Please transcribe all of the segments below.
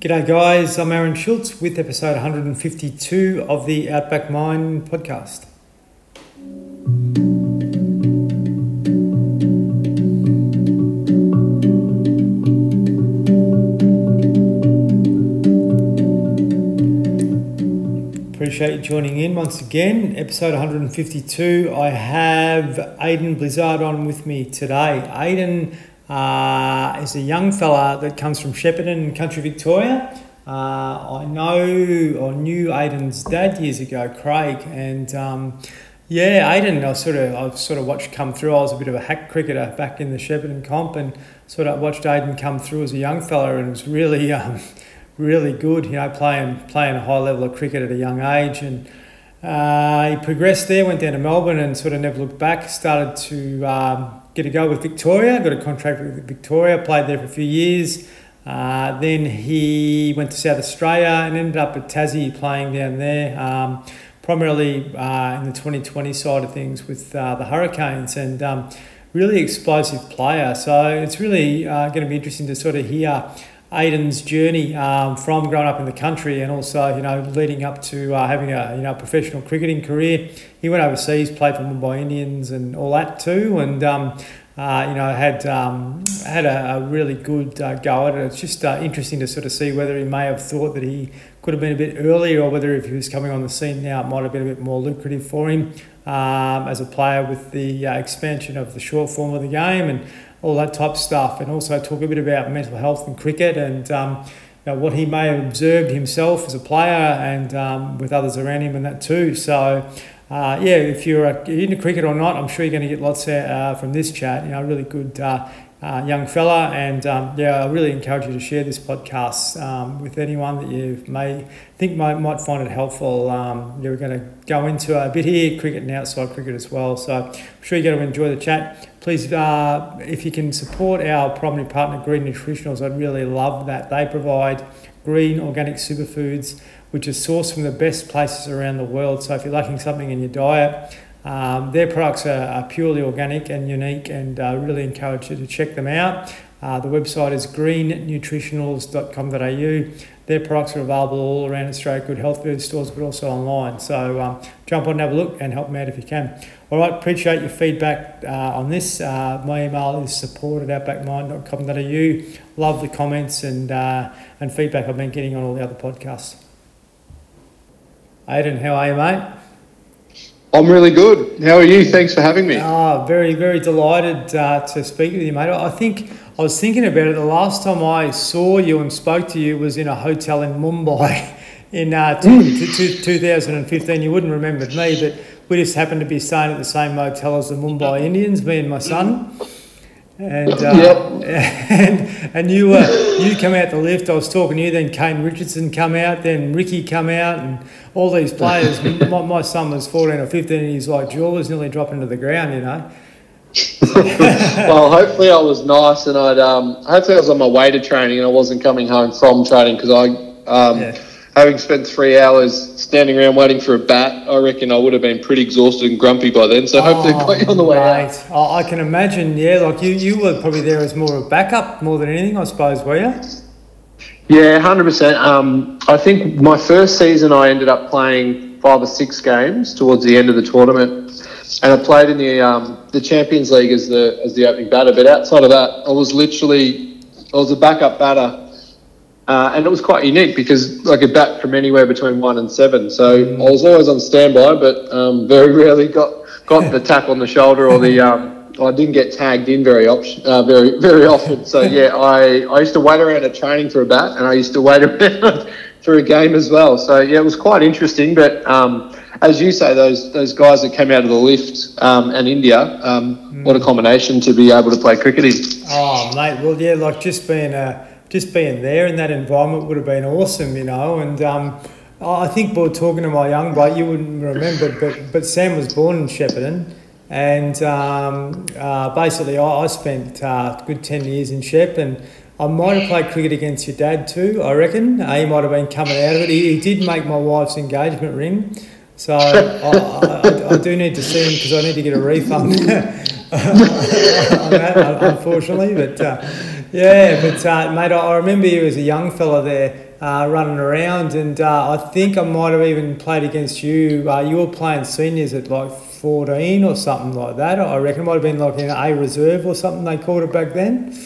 G'day, guys. I'm Aaron Schultz with episode 152 of the Outback Mind podcast. Appreciate you joining in once again. Episode 152. I have Aiden Blizzard on with me today. Aiden uh, is a young fella that comes from Shepparton, country Victoria. Uh, I know or knew Aiden's dad years ago, Craig, and um, yeah, Aiden, I sort of I've sort of watched come through. I was a bit of a hack cricketer back in the Shepparton comp, and sort of watched Aiden come through as a young fella, and was really um, really good. You know, playing playing a high level of cricket at a young age, and uh, he progressed there. Went down to Melbourne and sort of never looked back. Started to um, get a go with Victoria, got a contract with Victoria, played there for a few years. Uh, then he went to South Australia and ended up at Tassie playing down there, um, primarily uh, in the 2020 side of things with uh, the Hurricanes and um, really explosive player. So it's really uh, going to be interesting to sort of hear Aiden's journey um, from growing up in the country and also, you know, leading up to uh, having a you know professional cricketing career. He went overseas, played for Mumbai Indians and all that too, and um, uh, you know had um, had a, a, really good uh, go at it. It's just uh, interesting to sort of see whether he may have thought that he could have been a bit earlier, or whether if he was coming on the scene now, it might have been a bit more lucrative for him um, as a player with the uh, expansion of the short form of the game and all that type of stuff, and also talk a bit about mental health and cricket and um, you know, what he may have observed himself as a player and um, with others around him and that too. So, uh, yeah, if you're into cricket or not, I'm sure you're going to get lots uh, from this chat. You know, really good uh, uh, young fella, and um, yeah, I really encourage you to share this podcast um, with anyone that you may think might, might find it helpful. Um, yeah, we're going to go into a bit here, cricket and outside cricket as well. So I'm sure you're going to enjoy the chat. Please, uh, if you can support our primary partner, Green Nutritionals, I'd really love that. They provide green organic superfoods, which are sourced from the best places around the world. So if you're lacking something in your diet, um, their products are, are, purely organic and unique, and uh, really encourage you to check them out. Uh, the website is greennutritionals.com.au. Their products are available all around Australia, good health food stores, but also online. So um, jump on and have a look and help me out if you can. All right, appreciate your feedback uh, on this. Uh, my email is support at outbackmind.com.au. Love the comments and, uh, and feedback I've been getting on all the other podcasts. Aiden, how are you, mate? I'm really good. How are you? Thanks for having me. Oh, very, very delighted uh, to speak with you, mate. I think I was thinking about it. The last time I saw you and spoke to you was in a hotel in Mumbai in uh, t- t- 2015. You wouldn't remember me, but we just happened to be staying at the same motel as the Mumbai Indians, me and my son and uh, yep. and and you uh, you come out the lift. I was talking to you. Then Kane Richardson come out. Then Ricky come out, and all these players. my, my son was fourteen or fifteen, and he's like jaw was nearly dropping to the ground. You know. well, hopefully I was nice, and I'd um, hopefully I was on my way to training, and I wasn't coming home from training because I um, yeah having spent three hours standing around waiting for a bat, I reckon I would have been pretty exhausted and grumpy by then. So hopefully, oh, got you on the way mate. out. I can imagine. Yeah, like you, you were probably there as more of a backup more than anything, I suppose, were you? Yeah, hundred um, percent. I think my first season, I ended up playing five or six games towards the end of the tournament, and I played in the um, the Champions League as the as the opening batter. But outside of that, I was literally I was a backup batter uh, and it was quite unique because I could bat from anywhere between one and seven. So mm. I was always on standby, but um, very rarely got got the tap on the shoulder or the. Um, I didn't get tagged in very op- uh, very very often. So yeah, I, I used to wait around at training for a bat, and I used to wait around for a game as well. So yeah, it was quite interesting. But um, as you say, those those guys that came out of the lift um, and India, um, mm. what a combination to be able to play cricket in. Oh mate, well yeah, like just being a just being there in that environment would have been awesome, you know. And um, I think, by talking to my young bloke, you wouldn't remember, but but Sam was born in Shepparton, and um, uh, basically I, I spent uh, a good ten years in Shep, and I might have played cricket against your dad too. I reckon uh, he might have been coming out of it. He, he did make my wife's engagement ring. So I, I, I, do need to see him because I need to get a refund on that, unfortunately. But uh, yeah, but uh, mate, I remember you as a young fella there uh, running around, and uh, I think I might have even played against you. Uh, you were playing seniors at like 14 or something like that. I reckon it might have been like in A reserve or something they called it back then.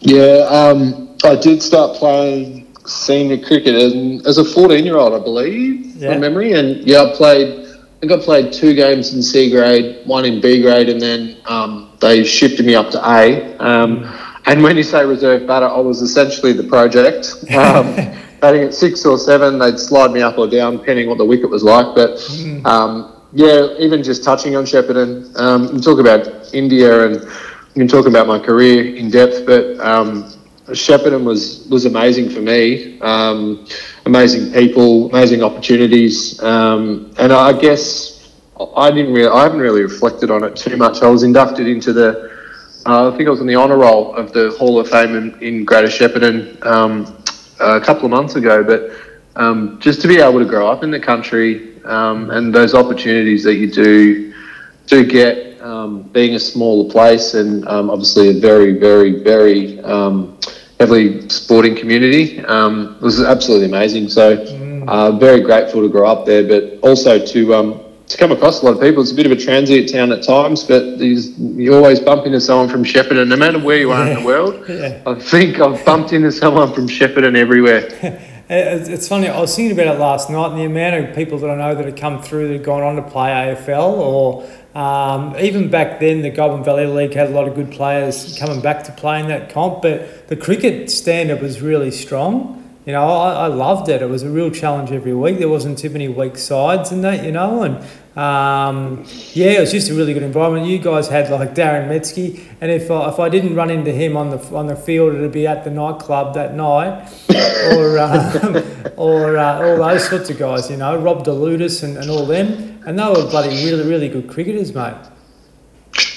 Yeah, um, I did start playing senior cricket as, as a 14 year old, I believe, Yeah. from memory. And yeah, I played. I think I played two games in C grade, one in B grade, and then um, they shifted me up to A. Um, and when you say reserve batter, I was essentially the project. Um, batting at six or seven, they'd slide me up or down, depending what the wicket was like. But um, yeah, even just touching on Shepparton, um, you talk about India and you can talk about my career in depth, but um, Shepparton was was amazing for me. Um, amazing people, amazing opportunities, um, and I guess I didn't really, I haven't really reflected on it too much. I was inducted into the, uh, I think I was in the honour roll of the Hall of Fame in, in Greater Shepparton um, a couple of months ago, but. Um, just to be able to grow up in the country um, and those opportunities that you do do get um, being a smaller place and um, obviously a very, very, very um, heavily sporting community um, was absolutely amazing. So, uh, very grateful to grow up there, but also to um, to come across a lot of people. It's a bit of a transient town at times, but you always bump into someone from Shepparton, no matter where you are in the world. Yeah. I think I've bumped into someone from Shepparton everywhere. It's it's funny. I was thinking about it last night, and the amount of people that I know that have come through that have gone on to play AFL, or um, even back then, the Goulburn Valley League had a lot of good players coming back to play in that comp. But the cricket standard was really strong. You know, I, I loved it. It was a real challenge every week. There wasn't too many weak sides in that. You know, and um, yeah, it was just a really good environment. You guys had like Darren Metzke, and if I, if I didn't run into him on the on the field, it'd be at the nightclub that night, or um, or uh, all those sorts of guys. You know, Rob DeLutis and, and all them, and they were bloody really really good cricketers, mate.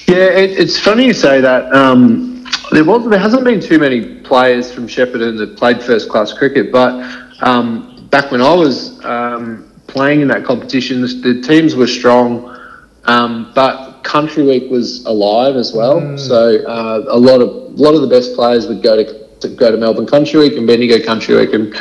Yeah, it, it's funny you say that. Um, there was there hasn't been too many players from Shepparton that played first class cricket, but um, back when I was um, playing in that competition, the, the teams were strong, um, but Country Week was alive as well. So uh, a lot of a lot of the best players would go to, to go to Melbourne Country Week and Bendigo Country Week and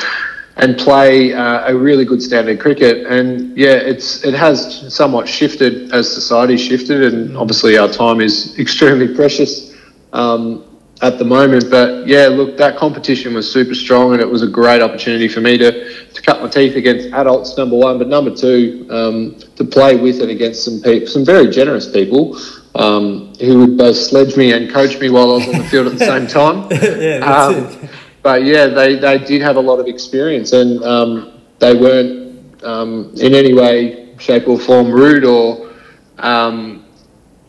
and play uh, a really good standard cricket. And yeah, it's it has somewhat shifted as society shifted, and obviously our time is extremely precious um, at the moment. But yeah, look, that competition was super strong, and it was a great opportunity for me to to cut my teeth against adults, number one, but number two, um, to play with and against some people, some very generous people. Um, who would both sledge me and coach me while I was on the field at the same time. yeah, Um, but yeah, they, they did have a lot of experience, and um, they weren't um, in any way, shape, or form rude or um,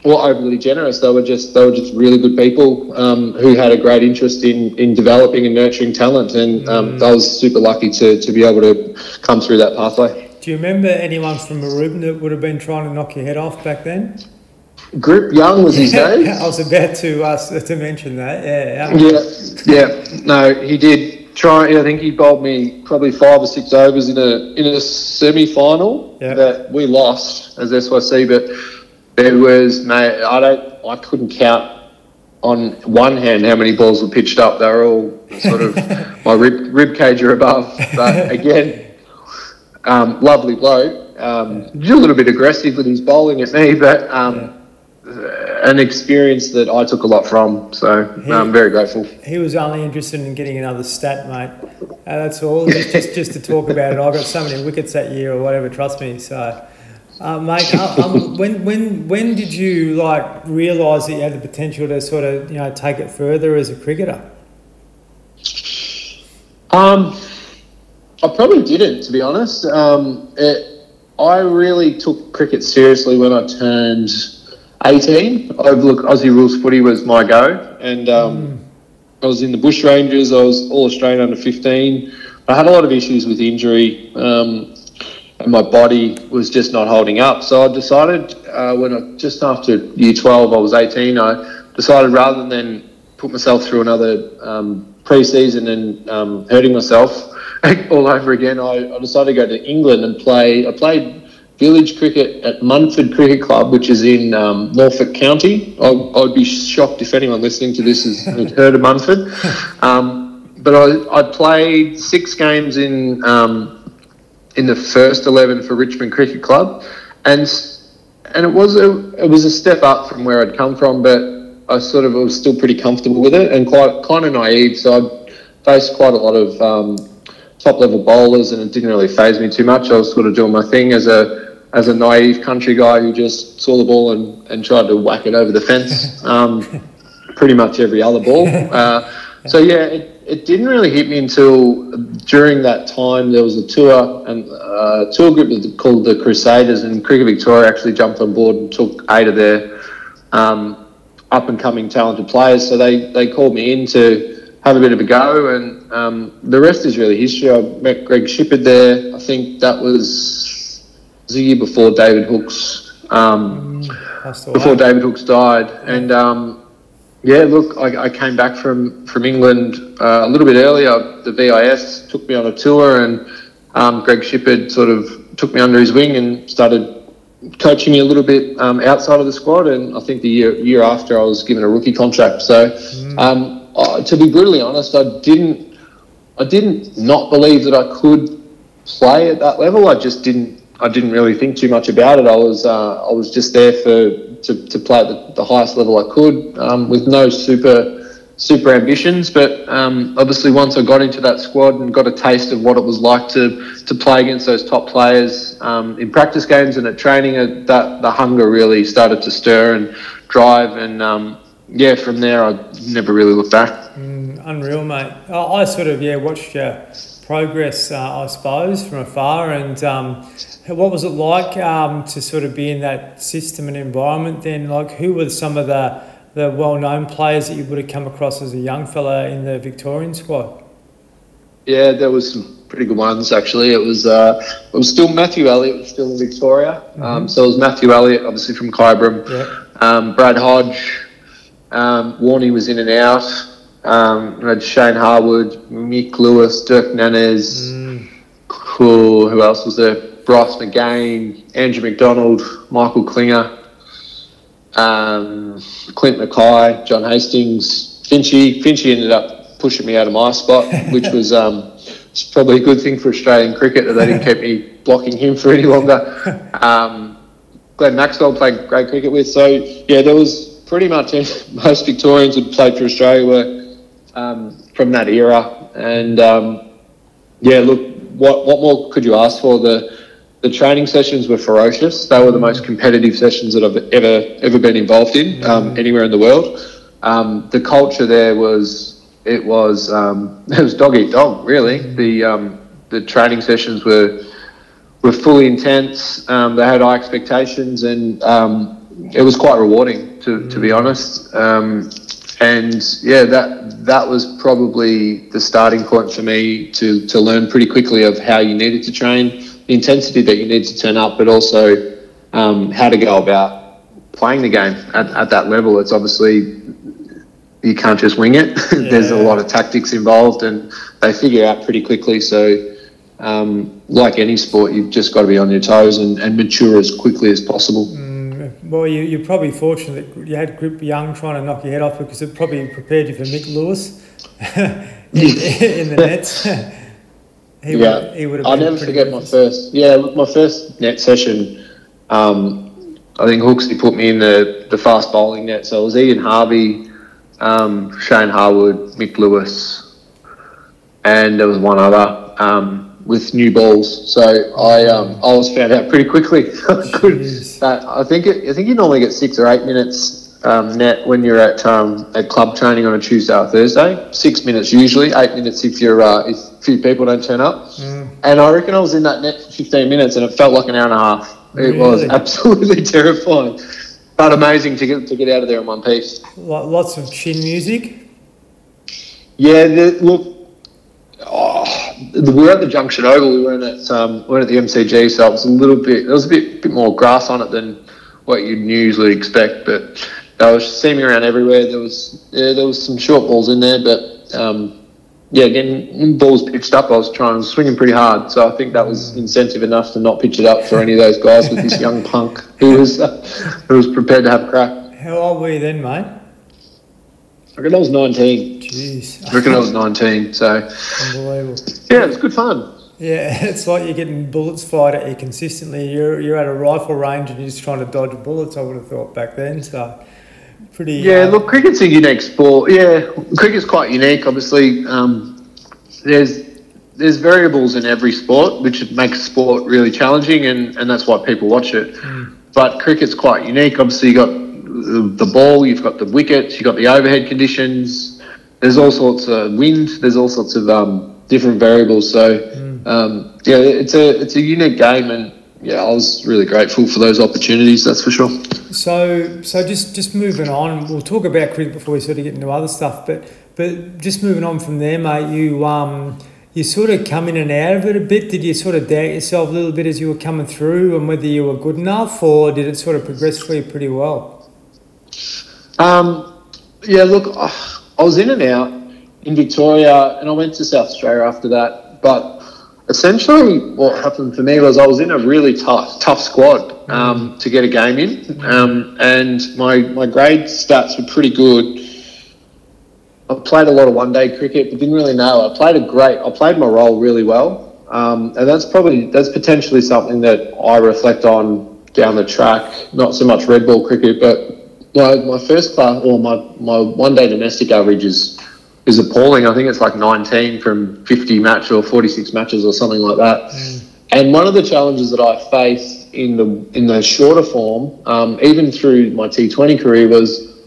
or overly generous. They were just they were just really good people um, who had a great interest in, in developing and nurturing talent, and um, I was super lucky to, to be able to come through that pathway. Do you remember anyone from Mooroopna that would have been trying to knock your head off back then? Grip Young was his name. I was about to uh, to mention that. Yeah. Yeah, yeah. No, he did try. I think he bowled me probably five or six overs in a in a semi final that we lost as SYC. But there was mate, I don't, I couldn't count on one hand how many balls were pitched up. They were all sort of my rib rib cage or above. But again, um, lovely bloke. Um, a little bit aggressive with his bowling at me, but. Um, an experience that I took a lot from, so I'm very grateful. He was only interested in getting another stat, mate. Uh, that's all. Just, just just to talk about it. I got so many wickets that year or whatever. Trust me. So, uh, mate, uh, um, when when when did you like realise that you had the potential to sort of you know take it further as a cricketer? Um, I probably didn't, to be honest. Um, it, I really took cricket seriously when I turned 18. I look, Aussie rules footy was my go, and um, I was in the Bush Rangers. I was all Australian under 15. I had a lot of issues with injury, um, and my body was just not holding up. So I decided uh, when I just after year 12, I was 18. I decided rather than put myself through another um, pre-season and um, hurting myself all over again, I, I decided to go to England and play. I played village cricket at Mundford Cricket Club, which is in um, Norfolk County. I, I'd be shocked if anyone listening to this has heard of Mundford. Um, but I, I played six games in um, in the first eleven for Richmond Cricket Club, and and it was a it was a step up from where I'd come from, but I sort of was still pretty comfortable with it and quite kind of naive. So I faced quite a lot of um, top level bowlers, and it didn't really phase me too much. I was sort of doing my thing as a as a naive country guy who just saw the ball and, and tried to whack it over the fence. Um, pretty much every other ball. Uh, so yeah, it, it didn't really hit me until during that time there was a tour and uh, a tour group called the Crusaders and Cricket Victoria actually jumped on board and took eight of their um, up and coming talented players. So they, they called me in to have a bit of a go and um, the rest is really history. I met Greg Shipperd there. I think that was, was a year before David Hookes um, mm, before David Hookes died and um, yeah, look, I, I came back from from England uh, a little bit earlier. The VIS took me on a tour, and um, Greg Shipperd sort of took me under his wing and started coaching me a little bit um, outside of the squad. And I think the year year after, I was given a rookie contract. So, mm. um, to be brutally honest, I didn't I didn't not believe that I could play at that level. I just didn't I didn't really think too much about it. I was uh, I was just there for to, to play at the, the highest level I could um, with no super super ambitions. But um, obviously, once I got into that squad and got a taste of what it was like to to play against those top players um, in practice games and at training, uh, that the hunger really started to stir and drive. And um, yeah, from there, I never really looked back. Mm, unreal, mate. I, I, sort of yeah watched your progress, uh, I suppose, from afar and um, what was it like um, to sort of be in that system and environment then? Like, who were some of the, the well known players that you would have come across as a young fella in the Victorian squad? Yeah, there was some pretty good ones actually. It was uh, it was still Matthew Elliott was still in Victoria. Mm-hmm. Um, so it was Matthew Elliott, obviously from Kyabram. Yeah. Um, Brad Hodge, um, Warney was in and out. Um, had Shane Harwood, Mick Lewis, Dirk Nannes. Mm. Cool. Who else was there? Bryce McGain, Andrew McDonald, Michael Klinger, um, Clint McKay, John Hastings, Finchy. Finchy ended up pushing me out of my spot, which was um, it's probably a good thing for Australian cricket that they didn't keep me blocking him for any longer. Um, Glenn Maxwell played great cricket with. So yeah, there was pretty much most Victorians who played for Australia were um, from that era, and um, yeah, look, what what more could you ask for? The the training sessions were ferocious. They were the most competitive sessions that I've ever ever been involved in um, anywhere in the world. Um, the culture there was it was um, it was dog eat dog really. The um, the training sessions were were fully intense. Um, they had high expectations, and um, it was quite rewarding to, to be honest. And yeah, that that was probably the starting point for me to to learn pretty quickly of how you needed to train the intensity that you need to turn up, but also um, how to go about playing the game at, at that level. It's obviously you can't just wing it. Yeah. There's a lot of tactics involved, and they figure out pretty quickly. So, um, like any sport, you've just got to be on your toes and, and mature as quickly as possible. Mm, well, you, you're probably fortunate that you had Grip Young trying to knock your head off because it probably prepared you for Mick Lewis in, in the nets. He yeah, would, he would have. I'll never forget my first. Yeah, my first net session. Um, I think Hooksy put me in the, the fast bowling net. So it was Ian Harvey, um, Shane Harwood, Mick Lewis, and there was one other um, with new balls. So I um, I was found out pretty quickly. I think it, I think you normally get six or eight minutes um, net when you're at um, at club training on a Tuesday or Thursday. Six minutes usually, eight minutes if you're uh, if few people don't turn up. Mm. And I reckon I was in that net for 15 minutes, and it felt like an hour and a half. It really? was absolutely terrifying, but amazing to get to get out of there in one piece. Lots of chin music. Yeah, the, look. Oh, we were at the Junction Oval. We weren't at um, we weren't at the MCG, so it was a little bit. There was a bit bit more grass on it than what you'd usually expect, but I was seeing around everywhere. There was yeah, there was some short balls in there, but um, yeah, again, balls pitched up, I was trying swinging pretty hard. So I think that was incentive enough to not pitch it up for any of those guys with this young punk who was uh, who was prepared to have a crack. How old were you then, mate? I reckon I was 19. Jeez, I reckon I was 19. So, unbelievable. yeah, it's good fun. Yeah, it's like you're getting bullets fired at you consistently. You're you're at a rifle range and you're just trying to dodge bullets. I would have thought back then. So pretty. Yeah, uh, look, cricket's a unique sport. Yeah, cricket's quite unique. Obviously, um, there's there's variables in every sport, which makes sport really challenging, and, and that's why people watch it. But cricket's quite unique. Obviously, you got the, ball, you've got the wickets, you've got the overhead conditions. There's all sorts of wind. There's all sorts of um, different variables. So, um, yeah, it's a it's a unique game, and yeah, I was really grateful for those opportunities. That's for sure. So, so just just moving on, we'll talk about cricket before we sort of get into other stuff. But but just moving on from there, mate, you um you sort of come in and out of it a bit. Did you sort of doubt yourself a little bit as you were coming through, and whether you were good enough, or did it sort of progress for you pretty well? Um, yeah, look, I was in and out in Victoria, and I went to South Australia after that. But essentially, what happened for me was I was in a really tough, tough squad um, to get a game in, um, and my my grade stats were pretty good. I played a lot of one day cricket, but didn't really know. I played a great. I played my role really well, um, and that's probably that's potentially something that I reflect on down the track. Not so much red ball cricket, but my, my first class or my, my one day domestic average is is appalling. I think it's like 19 from 50 match or 46 matches or something like that. And one of the challenges that I faced in the in the shorter form, um, even through my T20 career, was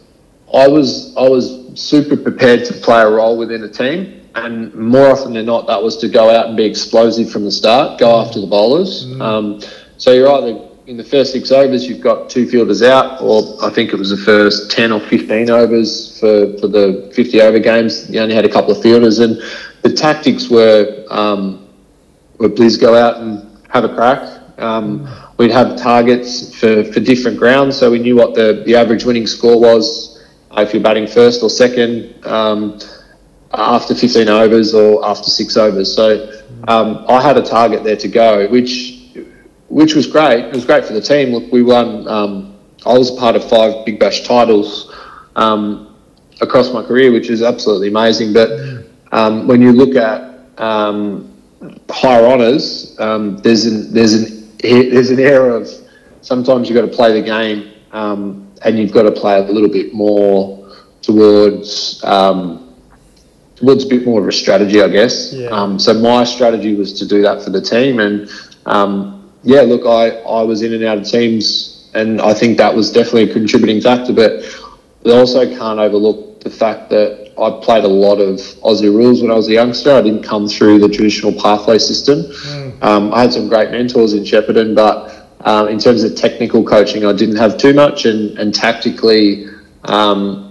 I was I was super prepared to play a role within a team, and more often than not, that was to go out and be explosive from the start, go after the bowlers. Um, so you're either in the first six overs, you've got two fielders out, or I think it was the first 10 or 15 overs for, for the 50 over games. You only had a couple of fielders, and the tactics were um, were please go out and have a crack. Um, we'd have targets for, for different grounds, so we knew what the, the average winning score was uh, if you're batting first or second um, after 15 overs or after six overs. So um, I had a target there to go, which which was great. It was great for the team. Look, we won. Um, I was part of five Big Bash titles um, across my career, which is absolutely amazing. But um, when you look at um, higher honours, um, there's an there's an there's an era of sometimes you've got to play the game um, and you've got to play a little bit more towards um, towards a bit more of a strategy, I guess. Yeah. Um, so my strategy was to do that for the team, and um, yeah, look, I I was in and out of teams, and I think that was definitely a contributing factor. But we also can't overlook the fact that I played a lot of Aussie rules when I was a youngster. I didn't come through the traditional pathway system. Um, I had some great mentors in Shepparton, but um, in terms of technical coaching, I didn't have too much, and and tactically. Um,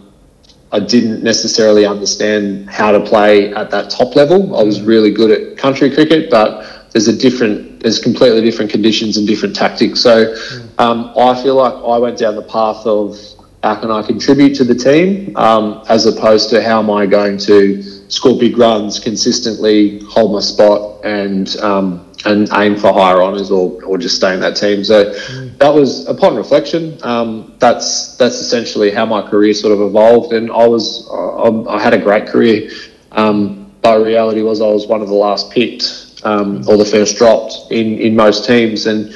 I didn't necessarily understand how to play at that top level. I was really good at country cricket, but there's a different, there's completely different conditions and different tactics. So um, I feel like I went down the path of how can I contribute to the team, um, as opposed to how am I going to score big runs consistently, hold my spot, and um, and aim for higher honours or, or just stay in that team. So that was upon reflection. Um, that's that's essentially how my career sort of evolved, and I was I, I had a great career. Um, but reality was I was one of the last picked um, or the first dropped in, in most teams, and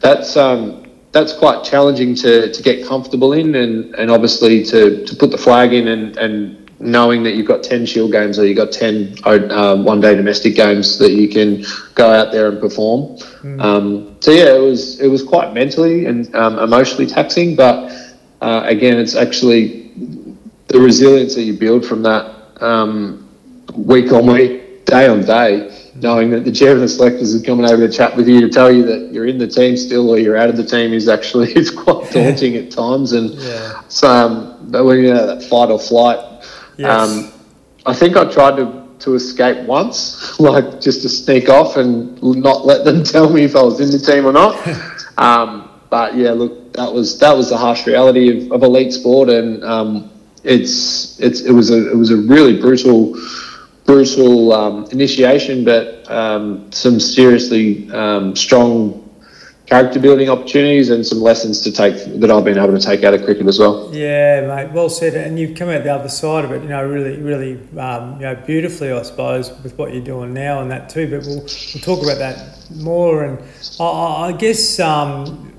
that's um, that's quite challenging to, to get comfortable in, and, and obviously to, to put the flag in and, and knowing that you've got 10 shield games or you've got 10 um, one day domestic games that you can go out there and perform. Um, so yeah, it was it was quite mentally and um, emotionally taxing, but uh, again, it's actually the resilience that you build from that um, week on week, day on day, knowing that the chairman of selectors is coming over to chat with you to tell you that you're in the team still or you're out of the team is actually it's quite daunting at times. And Yeah. so um, but when you know that fight or flight, Yes. um, I think I tried to to escape once, like just to sneak off and not let them tell me if I was in the team or not. um, but yeah, look, that was that was the harsh reality of, of elite sport, and um, it's it's it was a it was a really brutal brutal um, initiation, but um, some seriously um, strong character building opportunities and some lessons to take that I've been able to take out of cricket as well. Yeah, mate. Well said. And you've come out the other side of it, you know, really, really, um, you know, beautifully, I suppose, with what you're doing now and that too. But we'll, we'll talk about that more. And I, I guess um,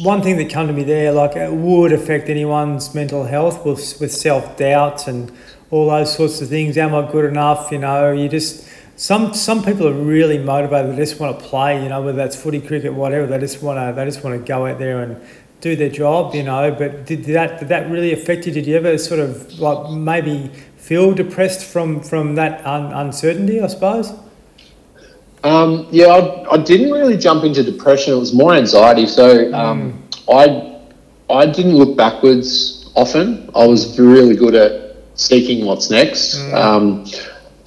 one thing that come to me there, like it would affect anyone's mental health with with self doubt and all those sorts of things. Am I good enough? You know, you just some some people are really motivated. They just want to play. You know, whether that's footy, cricket, whatever. They just want to they just want to go out there and do their job. You know, but did that did that really affect you? Did you ever sort of like maybe feel depressed from from that un- uncertainty? I suppose. Um, yeah, I, I, didn't really jump into depression. It was more anxiety. So um, mm. I I didn't look backwards often. I was really good at seeking what's next. Mm. Um,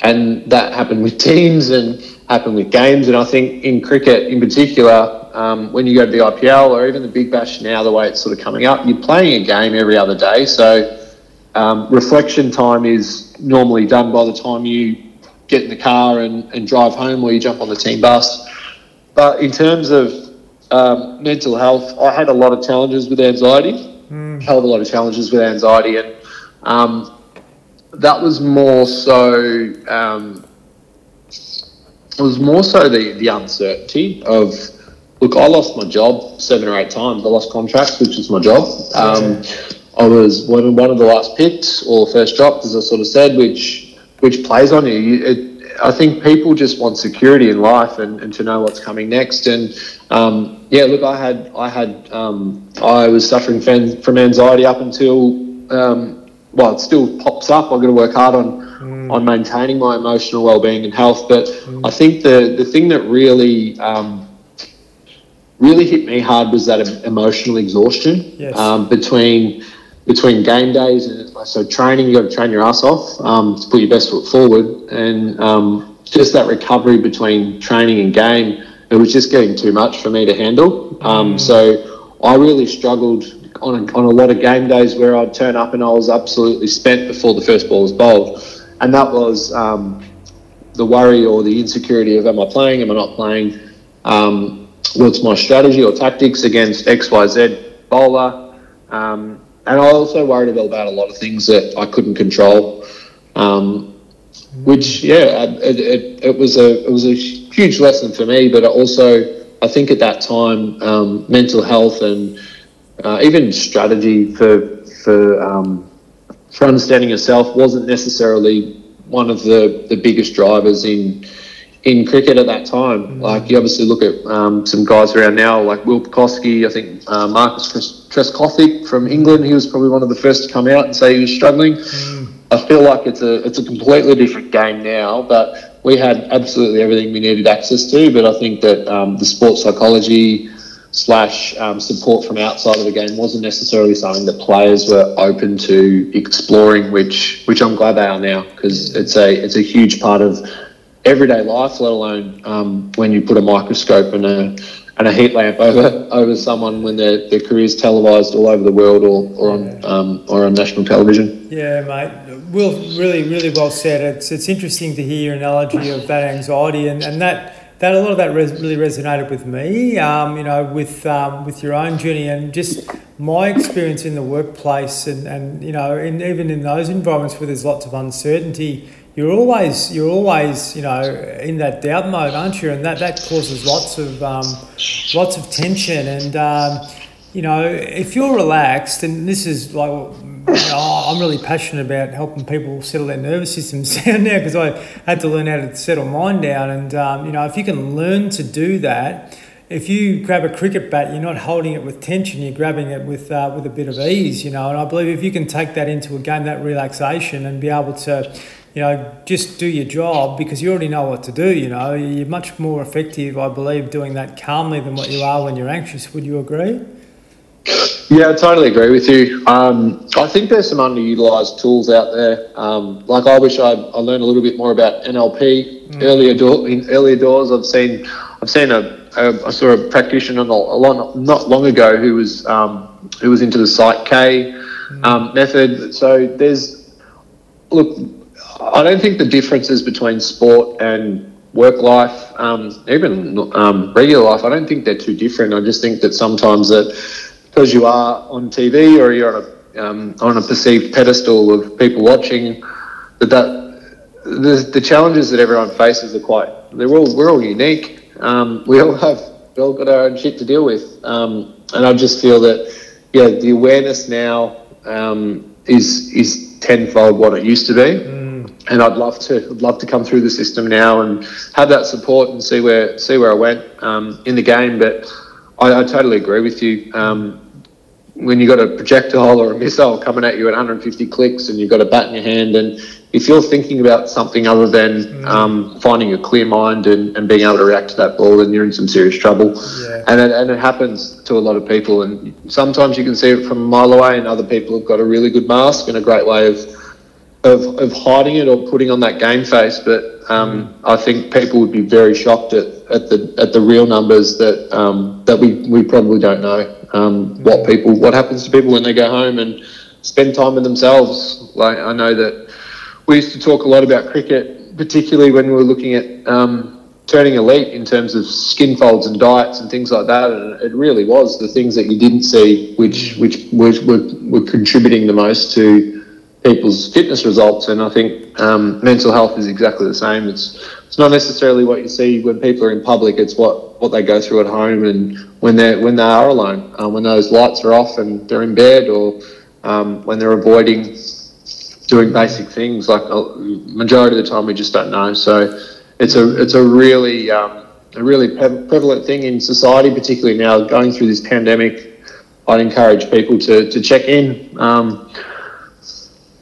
and that happened with teams and happened with games. And I think in cricket in particular, um, when you go to the IPL or even the Big Bash now, the way it's sort of coming up, you're playing a game every other day. So um, reflection time is normally done by the time you get in the car and, and drive home or you jump on the team bus. But in terms of um, mental health, I had a lot of challenges with anxiety, mm. hell of a lot of challenges with anxiety. And um, that was more so. Um, it was more so the the uncertainty of. Look, I lost my job seven or eight times. I lost contracts, which was my job. Um, I was one, of the last picked or first dropped, as I sort of said, which which plays on you. It, I think people just want security in life and, and to know what's coming next. And um, yeah, look, I had I had um, I was suffering from anxiety up until um, well, it still pops up. I've got to work hard on mm. on maintaining my emotional well-being and health. But mm. I think the the thing that really um, really hit me hard was that emotional exhaustion yes. um, between between game days and so training. You got to train your ass off um, to put your best foot forward, and um, just that recovery between training and game. It was just getting too much for me to handle. Um, mm. So I really struggled on a, on a lot of game days where I'd turn up and I was absolutely spent before the first ball was bowled, and that was um, the worry or the insecurity of am I playing, am I not playing, um, what's my strategy or tactics against X Y Z bowler, um, and I also worried about a lot of things that I couldn't control. Um, which yeah, it, it, it, was a it was a huge lesson for me, but also I think at that time um, mental health and uh, even strategy for for um, for understanding yourself wasn't necessarily one of the, the biggest drivers in in cricket at that time. Mm-hmm. Like you obviously look at um, some guys around now, like Will Pucovski, I think uh, Marcus Trescothick from England. He was probably one of the first to come out and say he was struggling. Mm. I feel like it's a it's a completely different game now, but we had absolutely everything we needed access to. But I think that um, the sports psychology slash um, support from outside of the game wasn't necessarily something that players were open to exploring, which which I'm glad they are now because it's a it's a huge part of everyday life, let alone um, when you put a microscope and a and a heat lamp over over someone when their, their career is televised all over the world or, or on um, or on national television. Yeah, mate. Will really really well said. It's it's interesting to hear your analogy of that anxiety and, and that that a lot of that res- really resonated with me. Um, you know, with um, with your own journey and just my experience in the workplace, and, and you know, in, even in those environments where there's lots of uncertainty, you're always you're always you know in that doubt mode, aren't you? And that that causes lots of um, lots of tension and. You know, if you're relaxed, and this is like I'm really passionate about helping people settle their nervous systems down now because I had to learn how to settle mine down. And, um, you know, if you can learn to do that, if you grab a cricket bat, you're not holding it with tension, you're grabbing it with, uh, with a bit of ease, you know. And I believe if you can take that into a game, that relaxation, and be able to, you know, just do your job because you already know what to do, you know, you're much more effective, I believe, doing that calmly than what you are when you're anxious. Would you agree? Yeah, I totally agree with you. Um, I think there's some underutilized tools out there. Um, like I wish I, I learned a little bit more about NLP mm. earlier. In earlier doors, I've seen I've seen a, a I saw a practitioner not, long, not long ago who was um, who was into the Psych K mm. method. So there's look, I don't think the differences between sport and work life, um, even um, regular life, I don't think they're too different. I just think that sometimes that because you are on TV or you're on a um, on a perceived pedestal of people watching, that that the, the challenges that everyone faces are quite they're all we're all unique. Um, we all have we all got our own shit to deal with, um, and I just feel that yeah, the awareness now um, is is tenfold what it used to be. Mm. And I'd love to, I'd love to come through the system now and have that support and see where, see where I went um, in the game. But I, I totally agree with you. Um, when you've got a projectile or a missile coming at you at 150 clicks and you've got a bat in your hand and if you're thinking about something other than um, finding a clear mind and, and being able to react to that ball, then you're in some serious trouble. Yeah. And, it, and it happens to a lot of people. And sometimes you can see it from a mile away, and other people have got a really good mask and a great way of of, of hiding it or putting on that game face. But um, I think people would be very shocked at, at the at the real numbers that um, that we, we probably don't know. Um, what people what happens to people when they go home and spend time with themselves. Like I know that we used to talk a lot about cricket, particularly when we were looking at um, turning elite in terms of skin folds and diets and things like that. And it really was the things that you didn't see, which which were, were, were contributing the most to people's fitness results. And I think um, mental health is exactly the same. It's it's not necessarily what you see when people are in public. It's what, what they go through at home and when they when they are alone, um, when those lights are off and they're in bed, or um, when they're avoiding doing basic things. Like uh, majority of the time, we just don't know. So it's a it's a really um, a really pre- prevalent thing in society, particularly now going through this pandemic. I'd encourage people to to check in. Um,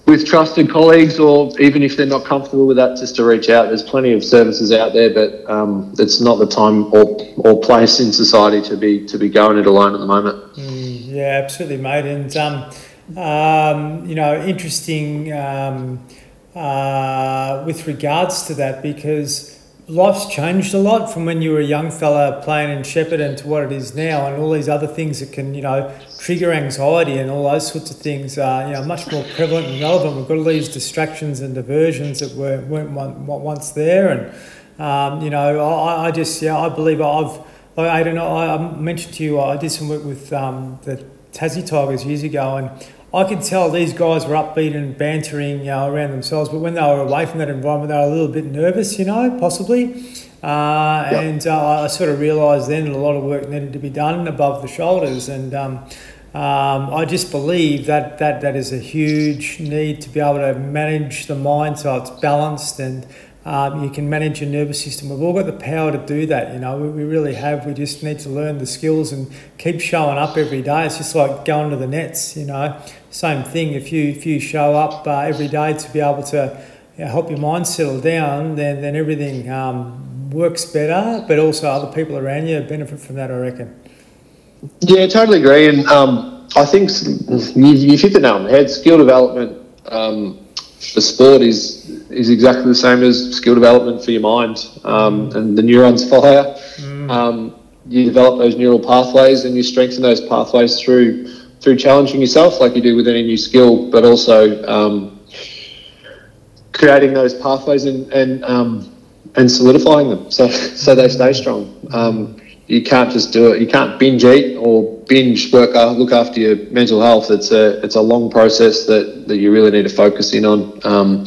with trusted colleagues, or even if they're not comfortable with that, just to reach out. There's plenty of services out there, but um, it's not the time or, or place in society to be to be going it alone at the moment. Mm, yeah, absolutely, mate. And um, um, you know, interesting um, uh, with regards to that because life's changed a lot from when you were a young fella playing in Shepparton to what it is now, and all these other things that can, you know, trigger anxiety and all those sorts of things are, you know, much more prevalent and relevant. We've got all these distractions and diversions that were, weren't once there, and um, you know, I, I just, yeah, I believe I've, I, I don't know, I I mentioned to you, I did some work with um, the Tassie Tigers years ago, and I could tell these guys were upbeat and bantering, you know, around themselves. But when they were away from that environment, they were a little bit nervous, you know, possibly. Uh, Yep. And uh, I sort of realised then a lot of work needed to be done above the shoulders. And um, um, I just believe that, that that is a huge need to be able to manage the mind so it's balanced and um, you can manage your nervous system. We've all got the power to do that, you know, we, we really have. We just need to learn the skills and keep showing up every day. It's just like going to the nets, you know, same thing. If you if you show up uh, every day to be able to you know, help your mind settle down, then then everything um, works better. But also other people around you benefit from that, I reckon. Yeah, totally agree. And um, I think s- you, you hit the nail on the head. Skill development um, for sport is is exactly the same as skill development for your mind. Um, and the neurons fire. Um, you develop those neural pathways, and you strengthen those pathways through through challenging yourself, like you do with any new skill, but also um, creating those pathways and and um, and solidifying them so so they stay strong. You can't just do it. You can't binge eat or binge work uh, look after your mental health. It's a it's a long process that, that you really need to focus in on um,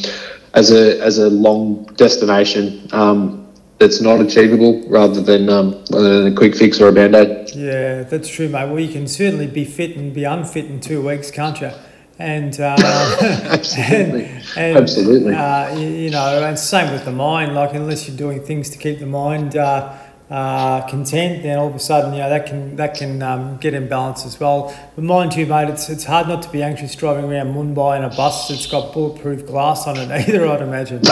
as a as a long destination um, that's not achievable rather than um, rather than a quick fix or a band aid. Yeah, that's true, mate. Well, you can certainly be fit and be unfit in two weeks, can't you? And uh, Absolutely. and, and, Absolutely. Uh, you, you know, and same with the mind. Like, unless you're doing things to keep the mind uh, uh, content, then all of a sudden, you know, that can that can um, get imbalanced as well. But mind you, mate, it's it's hard not to be anxious driving around Mumbai in a bus that's got bulletproof glass on it either. I'd imagine.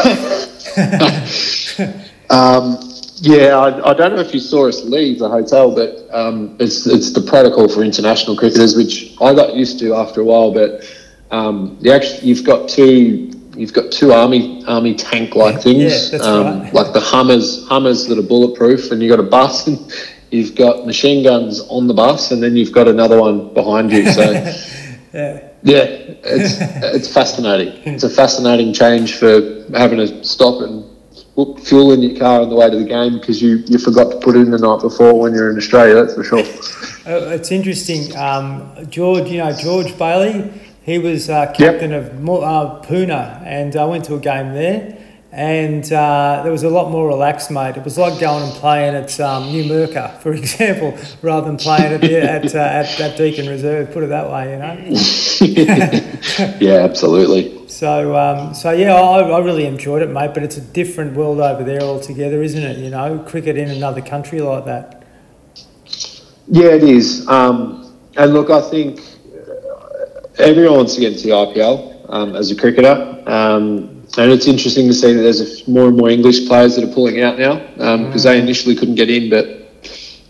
Um, yeah, I, I don't know if you saw us leave the hotel, but um, it's it's the protocol for international cricketers, which I got used to after a while. But um, you actually you've got two you've got two army army tank like things, Yeah, um, right. like the Hummers Hummers that are bulletproof, and you have got a bus. And you've got machine guns on the bus, and then you've got another one behind you. So. Yeah. Yeah, it's it's fascinating. It's a fascinating change for having to stop and put fuel in your car on the way to the game because you, you forgot to put it in the night before when you're in Australia. That's for sure. Uh, it's interesting. Um, George, you know George Bailey. He was uh, captain yep. of uh, Pune, and I went to a game there and uh, there was a lot more relaxed, mate. It was like going and playing at um, Numurkah, for example, rather than playing at, at, uh, at, at Deakin Reserve. Put it that way, you know. yeah, absolutely. So, um, so yeah, I, I really enjoyed it, mate. But it's a different world over there altogether, isn't it? You know, cricket in another country like that. Yeah, it is. Um, and look, I think everyone wants to get into the IPL um, as a cricketer. Um, and it's interesting to see that there's more and more English players that are pulling out now because um, they initially couldn't get in. But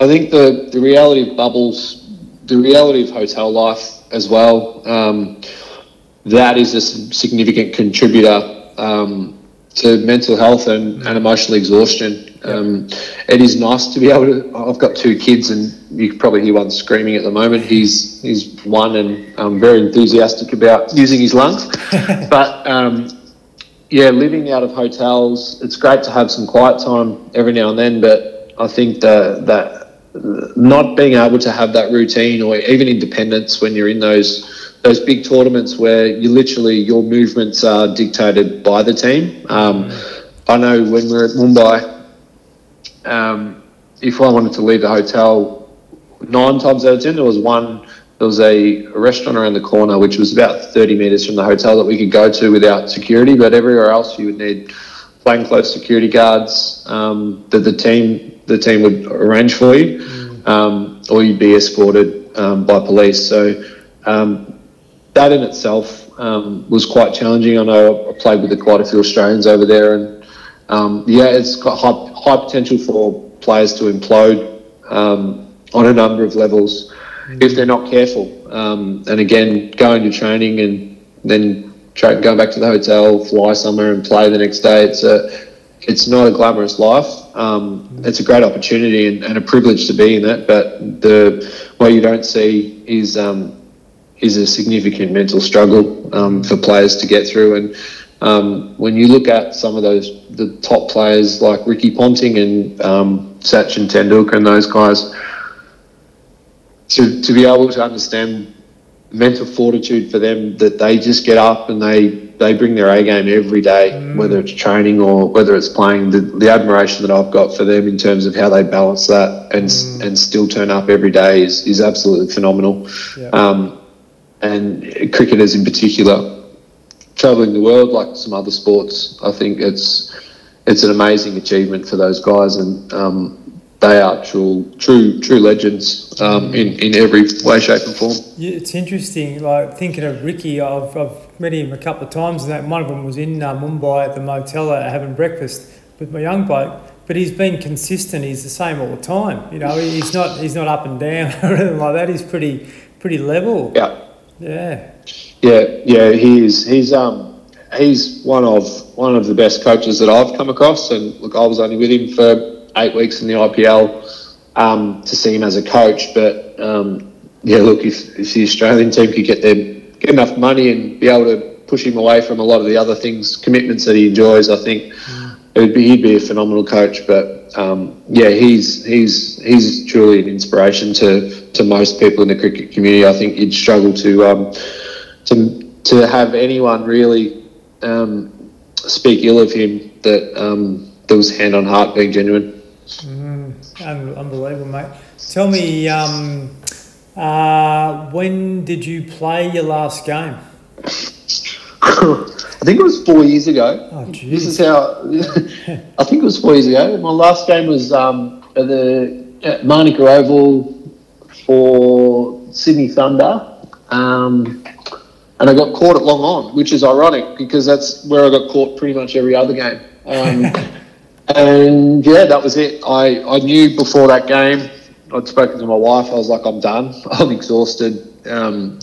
I think the, the reality of bubbles, the reality of hotel life as well, um, that is a significant contributor um, to mental health and, and emotional exhaustion. Um, it is nice to be able to. I've got two kids, and you can probably hear one screaming at the moment. He's he's one, and I'm very enthusiastic about using his lungs. but um, yeah, living out of hotels, it's great to have some quiet time every now and then, but I think that that not being able to have that routine or even independence when you're in those those big tournaments where you literally your movements are dictated by the team. Um, I know when we are at Mumbai, um, if I wanted to leave the hotel, nine times out of ten there was one there was a, restaurant around the corner which was about 30 metres from the hotel that we could go to without security, but everywhere else you would need plainclothes security guards um, that the team the team would arrange for you, mm. um, or you'd be escorted um, by police. So um, that in itself um, was quite challenging. I know I played with quite a few Australians over there, and um, yeah, it's got high, high potential for players to implode on a number of levels if they're not careful. Um, and again, going to training and then tra- going back to the hotel, fly somewhere and play the next day. It's a it's not a glamorous life. Um, it's a great opportunity and, and, a privilege to be in that. But the what you don't see is um, is a significant mental struggle um, for players to get through. And um, when you look at some of those the top players like Ricky Ponting and um, Sachin Tendulkar and those guys to, to be able to understand mental fortitude for them that they just get up and they they bring their A game every day, mm. whether it's training or whether it's playing. The, the admiration that I've got for them in terms of how they balance that and mm. and still turn up every day is is absolutely phenomenal. Yeah. Um, and cricketers in particular, traveling the world like some other sports, I think it's it's an amazing achievement for those guys and. Um, they are true, true, true legends um, in in every way, shape, and form. Yeah, it's interesting. Like thinking of Ricky, I've, I've met him a couple of times, and that one of them was in uh, Mumbai at the motel having breakfast with my young bloke. But he's been consistent. He's the same all the time. You know, he's not he's not up and down or anything like that. He's pretty pretty level. Yeah. Yeah. Yeah, yeah. He is. He's um he's one of one of the best coaches that I've come across. And look, I was only with him for eight weeks in the IPL um, to see him as a coach. But um, yeah, look, if, if the Australian team could get them get enough money and be able to push him away from a lot of the other things, commitments that he enjoys, I think it'd be, he'd be a phenomenal coach. But um, yeah, he's he's he's truly an inspiration to to most people in the cricket community. I think you'd struggle to um, to to have anyone really um, speak ill of him that um, that was hand on heart being genuine. Mm, unbelievable, mate. Tell me, um, uh, when did you play your last game? I think it was four years ago. Oh, this is how. I think it was four years ago. My last game was um, at the at Oval for Sydney Thunder, um, and I got caught at long on, which is ironic because that's where I got caught pretty much every other game. Um, and yeah, that was it. I, I knew before that game, I'd spoken to my wife. I was like, I'm done. I'm exhausted. Um,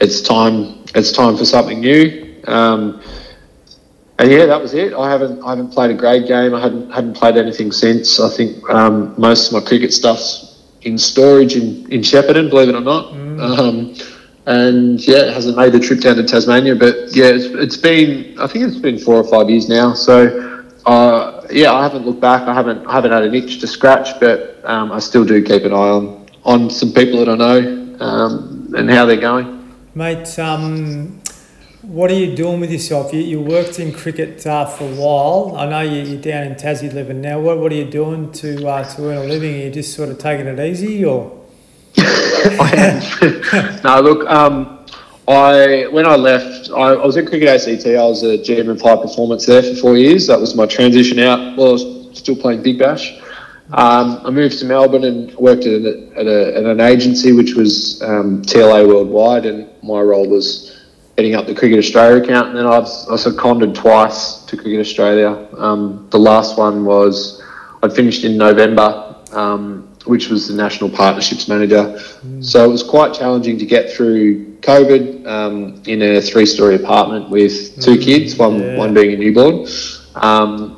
it's time. It's time for something new. Um, and yeah, that was it. I haven't I haven't played a grade game. I hadn't hadn't played anything since. I think um, most of my cricket stuff's in storage in, in Shepparton, believe it or not. Mm. Um, and yeah, it hasn't made the trip down to Tasmania. But yeah, it's, it's been I think it's been four or five years now. So uh, yeah, I haven't looked back. I haven't I haven't had an itch to scratch, but um, I still do keep an eye on on some people that I know um, and how they're going. Mate, um, what are you doing with yourself? You, you worked in cricket uh, for a while. I know you, you're down in Tassie living now. What, what are you doing to uh, to earn a living? Are you just sort of taking it easy, or? I am. no, look. Um, I when I left, I, I was at Cricket ACT. I was a GM of high performance there for four years. That was my transition out. Well, I was still playing Big Bash. Um, I moved to Melbourne and worked at, a, at, a, at an agency which was um, TLA Worldwide, and my role was heading up the Cricket Australia account. And then I've I seconded twice to Cricket Australia. Um, the last one was I finished in November, um, which was the National Partnerships Manager. Mm. So it was quite challenging to get through COVID um, in a three-story apartment with two mm. kids, one yeah. one being a newborn. Um,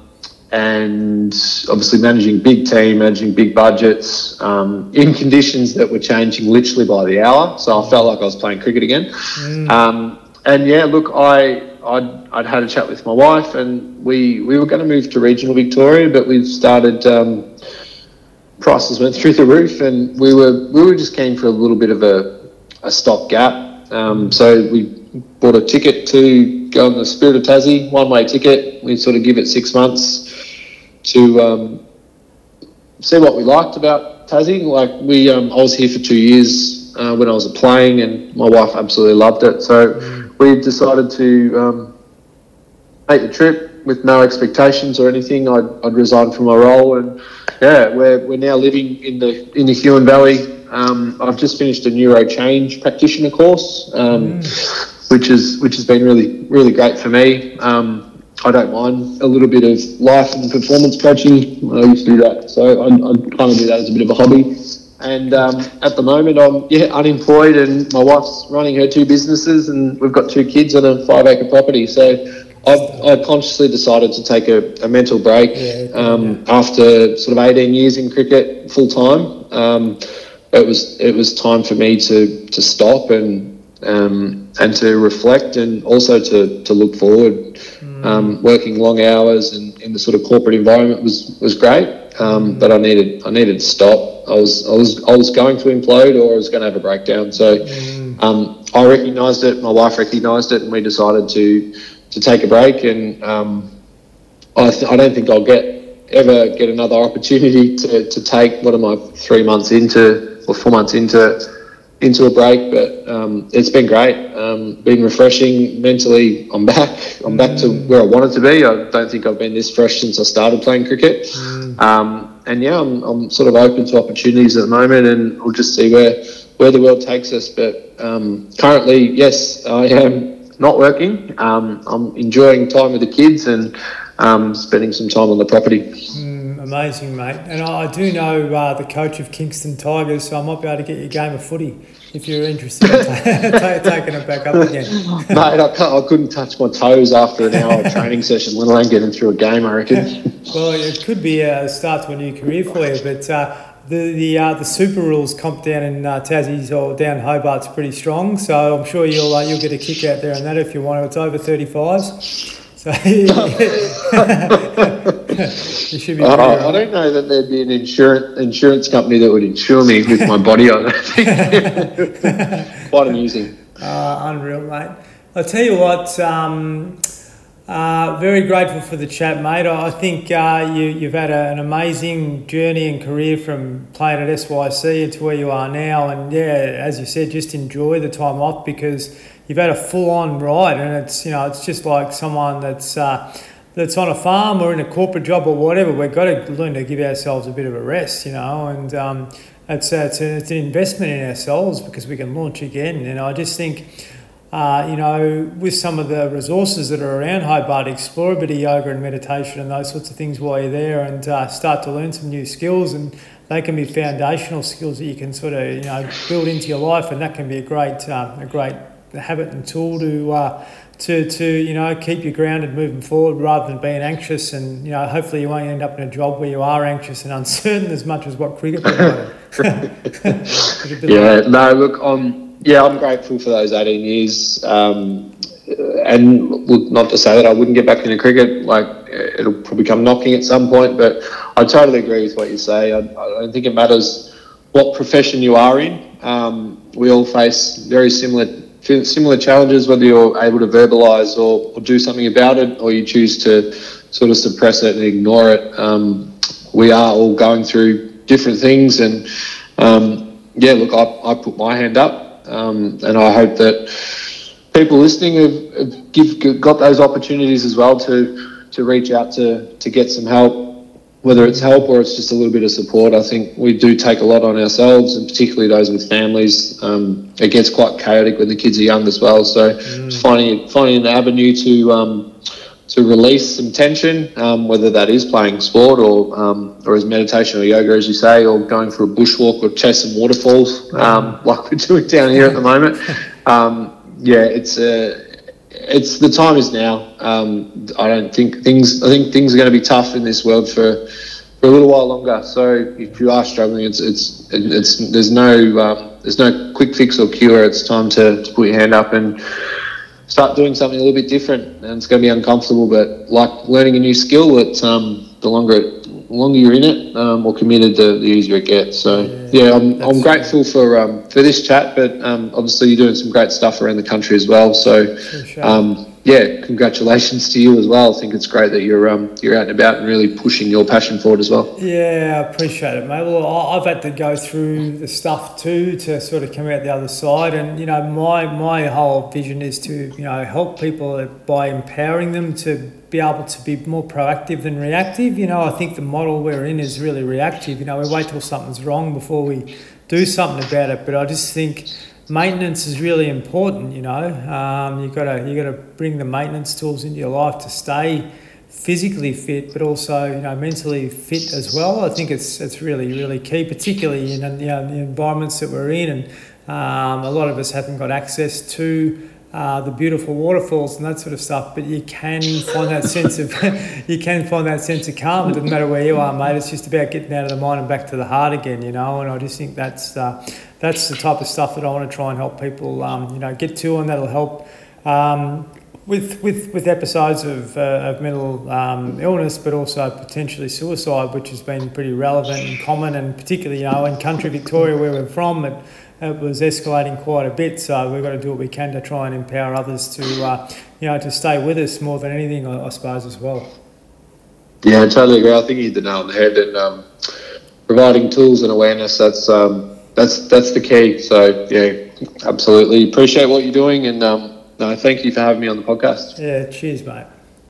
and obviously managing big team, managing big budgets um, in conditions that were changing literally by the hour. So I felt like I was playing cricket again. Mm. And yeah, look, I I'd, I'd, had a chat with my wife, and we we were going to move to regional Victoria, but we've started. Um, prices went through the roof, and we were we were just keen for a little bit of a a stopgap. Um, so we bought a ticket to go on the Spirit of Tassie, one way ticket. We sort of give it six months to um, see what we liked about Tassie. Like we, um, I was here for two years uh, when I was playing, and my wife absolutely loved it. So. We decided to um, make the trip with no expectations or anything. I'd, I'd resigned from my role, and yeah, we're, we're now living in the in the Huon Valley. Um, I've just finished a neuro change practitioner course, um, mm. which is which has been really really great for me. Um, I don't mind a little bit of life and performance coaching. I used to do that, so I, I kind of do that as a bit of a hobby. And um, at the moment, I'm yeah unemployed, and my wife's running her two businesses, and we've got two kids on a five acre property. So I've, I consciously decided to take a, a mental break yeah, um, yeah. after sort of 18 years in cricket full time. Um, it was it was time for me to to stop and um, and to reflect and also to to look forward. Um, working long hours and in the sort of corporate environment was was great, um, but I needed I needed to stop. I was I was I was going to implode or I was going to have a breakdown. So mm. um, I recognised it. My wife recognised it, and we decided to to take a break. And um, I th- I don't think I'll get ever get another opportunity to, to take what am I three months into or four months into into a break, but um, it's been great. Um, been refreshing mentally. I'm back. I'm back to mm. where I wanted to be. I don't think I've been this fresh since I started playing cricket. Mm. Um, and yeah, I'm, I'm sort of open to opportunities at the moment, and we'll just see where where the world takes us. But um, currently, yes, I am not working. Um, I'm enjoying time with the kids and um, spending some time on the property. Mm, amazing, mate. And I, do know uh, the coach of Kingston Tigers, so I might be able to get you a game of footy if you're interested taking it back up again. Mate, I, I, couldn't touch my toes after an hour of training session, let alone getting through a game, I reckon. well, it could be a start to a new career for you, but. Uh, the the uh, the Super Rules comp down in uh, Tassie's or down Hobart's pretty strong, so I'm sure you'll uh, you'll get a kick out there on that if you want. It's over 35s. So you should be. Uh, I don't know that there'd be an insurance insurance company that would insure me with my body on it. Quite amusing. Uh, unreal, mate. I'll tell you what. Um, uh, very grateful for the chat, mate. I think uh, you, you've had a, an amazing journey and career from playing at SYC into where you are now. And yeah, as you said, just enjoy the time off because you've had a full on ride, and it's you know it's just like someone that's uh, that's on a farm or in a corporate job or whatever. We've got to learn to give ourselves a bit of a rest, you know, and um, it's it's, a, it's an investment in ourselves because we can launch again. And I just think. Uh, you know, with some of the resources that are around Hobart, explore a bit of yoga and meditation and those sorts of things while you're there, and uh, start to learn some new skills. And they can be foundational skills that you can sort of you know build into your life, and that can be a great um, a great habit and tool to uh, to to you know keep you grounded moving forward rather than being anxious and you know hopefully you won't end up in a job where you are anxious and uncertain as much as what cricket yeah no look um yeah I'm grateful for those 18 years um, and look, not to say that I wouldn't get back into cricket like it'll probably come knocking at some point. But I totally agree with what you say. I, I don't think it matters what profession you are in. Um, we all face very similar similar challenges, whether you're able to verbalise or, or, do something about it, or you choose to sort of suppress it and ignore it. Um, we are all going through different things, and um, yeah, look, I, I put my hand up, um, and I hope that people listening have, have give, got those opportunities as well to to reach out to to get some help whether it's help or it's just a little bit of support, I think we do take a lot on ourselves, and particularly those with families. Um, it gets quite chaotic when the kids are young as well. So mm. finding finding an avenue to um, to release some tension, um, whether that is playing sport or um, or as meditation or yoga, as you say, or going for a bushwalk or chase some waterfalls, um, like we're doing down here at the moment. Um, yeah, it's a it's the time is now. Um, I don't think things. I think things are going to be tough in this world for for a little while longer. So if you are struggling, it's it's it's there's no um, there's no quick fix or cure. It's time to, to put your hand up and start doing something a little bit different. And it's going to be uncomfortable, but like learning a new skill, it's um, the longer it, the longer you're in it, um, more committed, the, the easier it gets. So yeah, yeah I'm, I'm grateful for um, for this chat, but um, obviously you're doing some great stuff around the country as well. So um, yeah, congratulations to you as well. I think it's great that you're um, you're out and about and really pushing your passion forward as well. Yeah, I appreciate it, mate. Well, I've had to go through the stuff too to sort of come out the other side, and you know, my my whole vision is to you know help people by empowering them to be able to be more proactive than reactive. You know, I think the model we're in is really reactive. You know, we wait till something's wrong before we do something about it. But I just think maintenance is really important. You know, um, you gotta you gotta bring the maintenance tools into your life to stay physically fit, but also you know mentally fit as well. I think it's it's really really key, particularly in you know, the environments that we're in, and um, a lot of us haven't got access to uh, the beautiful waterfalls and that sort of stuff. But you can find that sense of you can find that sense of calm. It doesn't matter where you are, mate. It's just about getting out of the mind and back to the heart again, you know. And I just think that's uh, that's the type of stuff that I want to try and help people, um, you know, get to, and that'll help. Um, with, with, with episodes of, uh, of mental um, illness, but also potentially suicide, which has been pretty relevant and common, and particularly, you know, in country Victoria, where we're from, it, it was escalating quite a bit. So we've got to do what we can to try and empower others to, uh, you know, to stay with us more than anything, I, I, suppose, as well. Yeah, I totally agree. I think you hit the nail on the head, and um, providing tools and awareness that's um, that's that's the key. So yeah, absolutely appreciate what you're doing, and um, no, thank you for having me on the podcast. Yeah, cheers, mate.